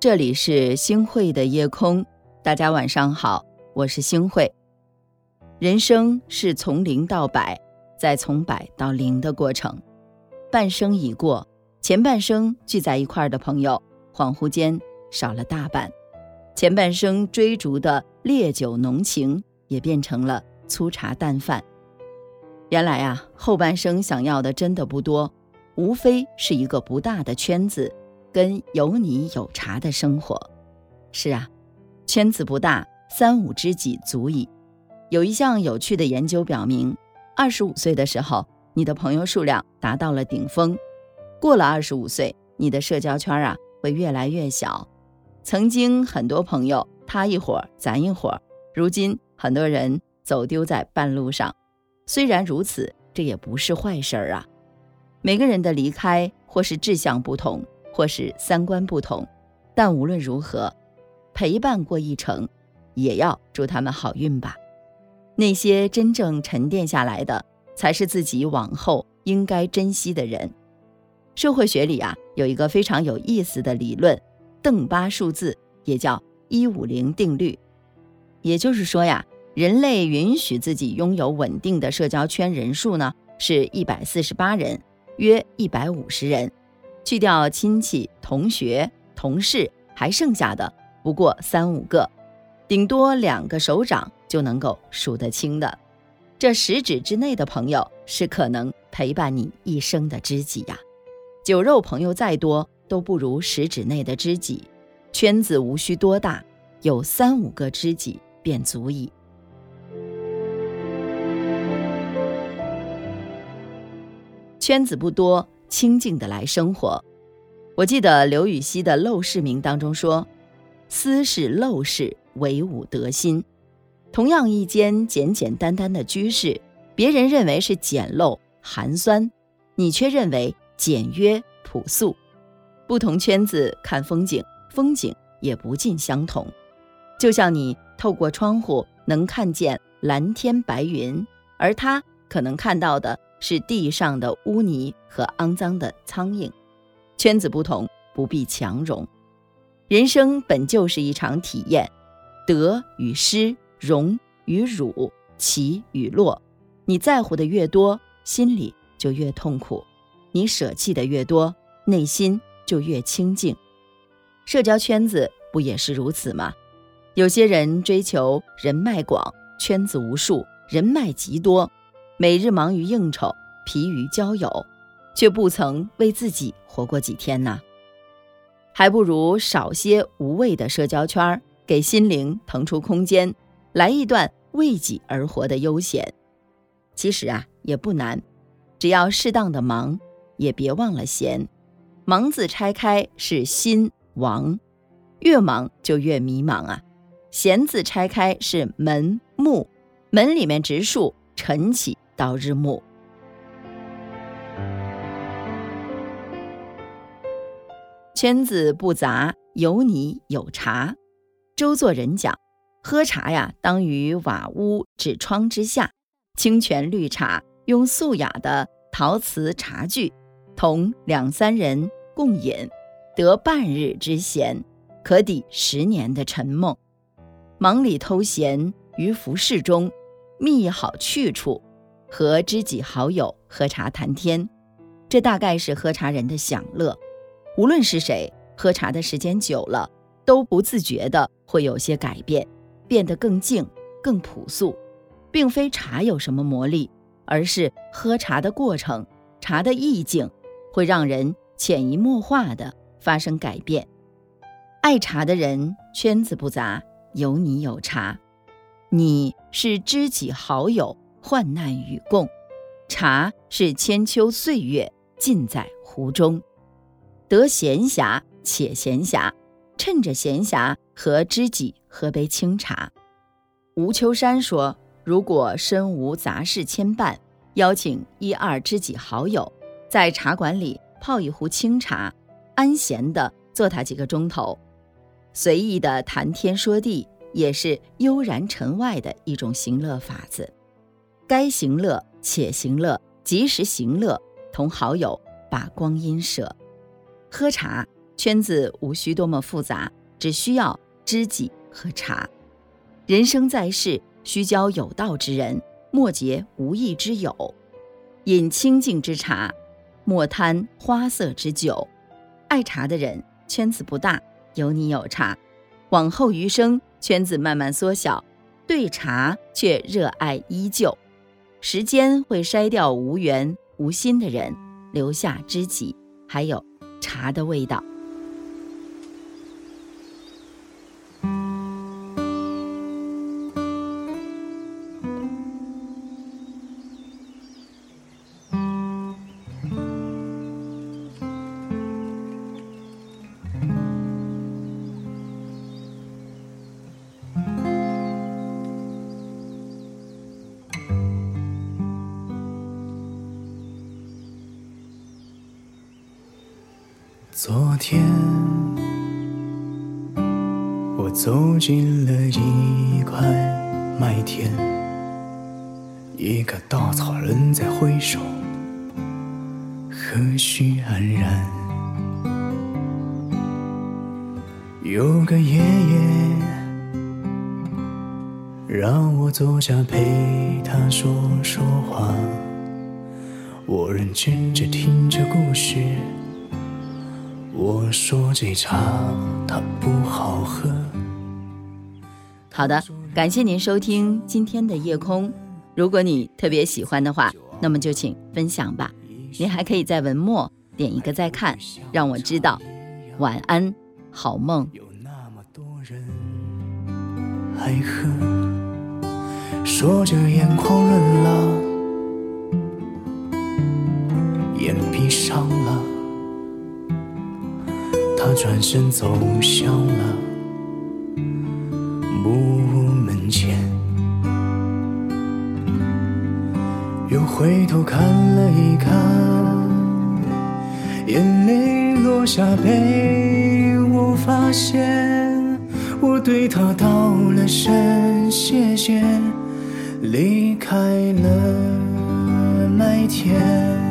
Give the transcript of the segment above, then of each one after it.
这里是星汇的夜空，大家晚上好，我是星汇。人生是从零到百，再从百到零的过程。半生已过，前半生聚在一块儿的朋友，恍惚间少了大半；前半生追逐的烈酒浓情，也变成了粗茶淡饭。原来啊，后半生想要的真的不多，无非是一个不大的圈子。跟有你有茶的生活，是啊，圈子不大，三五知己足矣。有一项有趣的研究表明，二十五岁的时候，你的朋友数量达到了顶峰；过了二十五岁，你的社交圈啊会越来越小。曾经很多朋友，他一伙咱一伙，如今很多人走丢在半路上。虽然如此，这也不是坏事儿啊。每个人的离开，或是志向不同。或是三观不同，但无论如何，陪伴过一程，也要祝他们好运吧。那些真正沉淀下来的，才是自己往后应该珍惜的人。社会学里啊，有一个非常有意思的理论——邓巴数字，也叫一五零定律。也就是说呀，人类允许自己拥有稳定的社交圈人数呢，是一百四十八人，约一百五十人。去掉亲戚、同学、同事，还剩下的不过三五个，顶多两个手掌就能够数得清的。这十指之内的朋友，是可能陪伴你一生的知己呀。酒肉朋友再多，都不如十指内的知己。圈子无需多大，有三五个知己便足矣。圈子不多。清静的来生活。我记得刘禹锡的《陋室铭》当中说：“斯是陋室，惟吾德馨。”同样一间简简单单的居室，别人认为是简陋寒酸，你却认为简约朴素。不同圈子看风景，风景也不尽相同。就像你透过窗户能看见蓝天白云，而他可能看到的。是地上的污泥和肮脏的苍蝇，圈子不同，不必强融。人生本就是一场体验，得与失，荣与辱，起与落。你在乎的越多，心里就越痛苦；你舍弃的越多，内心就越清净。社交圈子不也是如此吗？有些人追求人脉广，圈子无数，人脉极多。每日忙于应酬，疲于交友，却不曾为自己活过几天呢？还不如少些无谓的社交圈，给心灵腾出空间，来一段为己而活的悠闲。其实啊，也不难，只要适当的忙，也别忘了闲。忙字拆开是心王，越忙就越迷茫啊。闲字拆开是门木，门里面植树晨起。到日暮，圈子不杂，有你有茶。周作人讲，喝茶呀，当于瓦屋纸窗之下，清泉绿茶，用素雅的陶瓷茶具，同两三人共饮，得半日之闲，可抵十年的沉梦。忙里偷闲，于浮世中觅好去处。和知己好友喝茶谈天，这大概是喝茶人的享乐。无论是谁，喝茶的时间久了，都不自觉的会有些改变，变得更静、更朴素。并非茶有什么魔力，而是喝茶的过程、茶的意境，会让人潜移默化的发生改变。爱茶的人圈子不杂，有你有茶，你是知己好友。患难与共，茶是千秋岁月尽在壶中。得闲暇且闲暇，趁着闲暇和知己喝杯清茶。吴秋山说：“如果身无杂事牵绊，邀请一二知己好友，在茶馆里泡一壶清茶，安闲的坐他几个钟头，随意的谈天说地，也是悠然尘外的一种行乐法子。”该行乐且行乐，及时行乐，同好友把光阴舍。喝茶圈子无需多么复杂，只需要知己和茶。人生在世，须交有道之人，莫结无义之友。饮清静之茶，莫贪花色之酒。爱茶的人，圈子不大，有你有茶。往后余生，圈子慢慢缩小，对茶却热爱依旧。时间会筛掉无缘无心的人，留下知己，还有茶的味道。昨天，我走进了一块麦田，一个稻草人在挥手，和煦安然。有个爷爷，让我坐下陪他说说话，我认真着听着故事。我说这茶它不好喝。好的，感谢您收听今天的夜空。如果你特别喜欢的话，那么就请分享吧。您还可以在文末点一个再看，让我知道。晚安，好梦。有那么多人爱喝，说着眼眶润了，眼闭上了。转身走向了木屋门前，又回头看了一看，眼泪落下被，我发现我对他道了声谢谢，离开了麦田。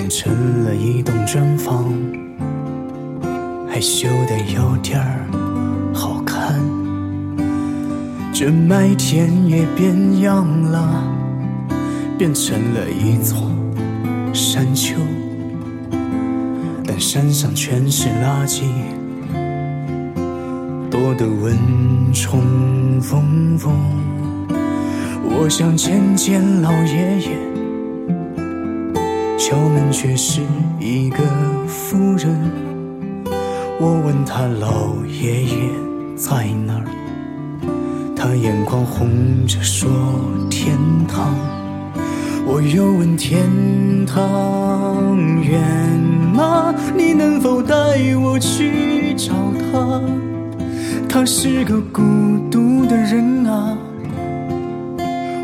变成了一栋砖房，还修得有点儿好看。这麦田也变样了，变成了一座山丘，但山上全是垃圾。多的蚊虫蜂蜂，我想见见老爷爷，敲门却是一个妇人。我问他老爷爷在哪儿，他眼眶红着说天堂。我又问天堂远吗？你能否带我去找他？他是个孤独的人啊，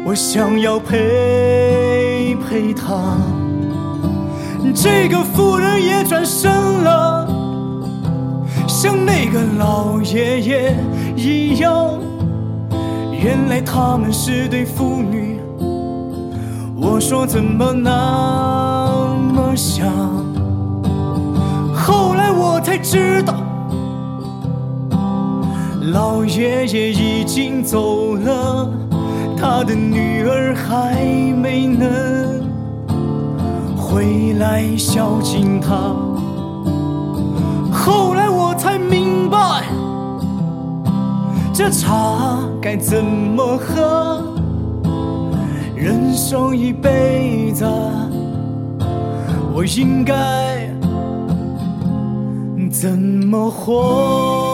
我想要陪陪他。这个妇人也转身了，像那个老爷爷一样。原来他们是对父女。我说怎么那么像？后来我才知道。老爷爷已经走了，他的女儿还没能回来孝敬他。后来我才明白，这茶该怎么喝。人生一辈子，我应该。怎么活？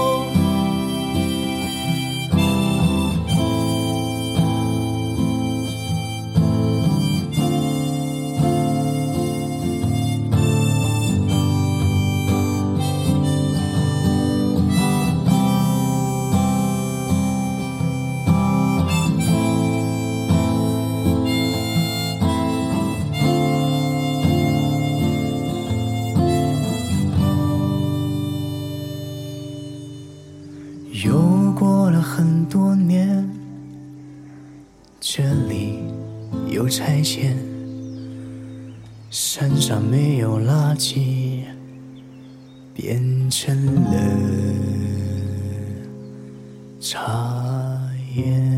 这里有拆迁，山上没有垃圾，变成了茶园。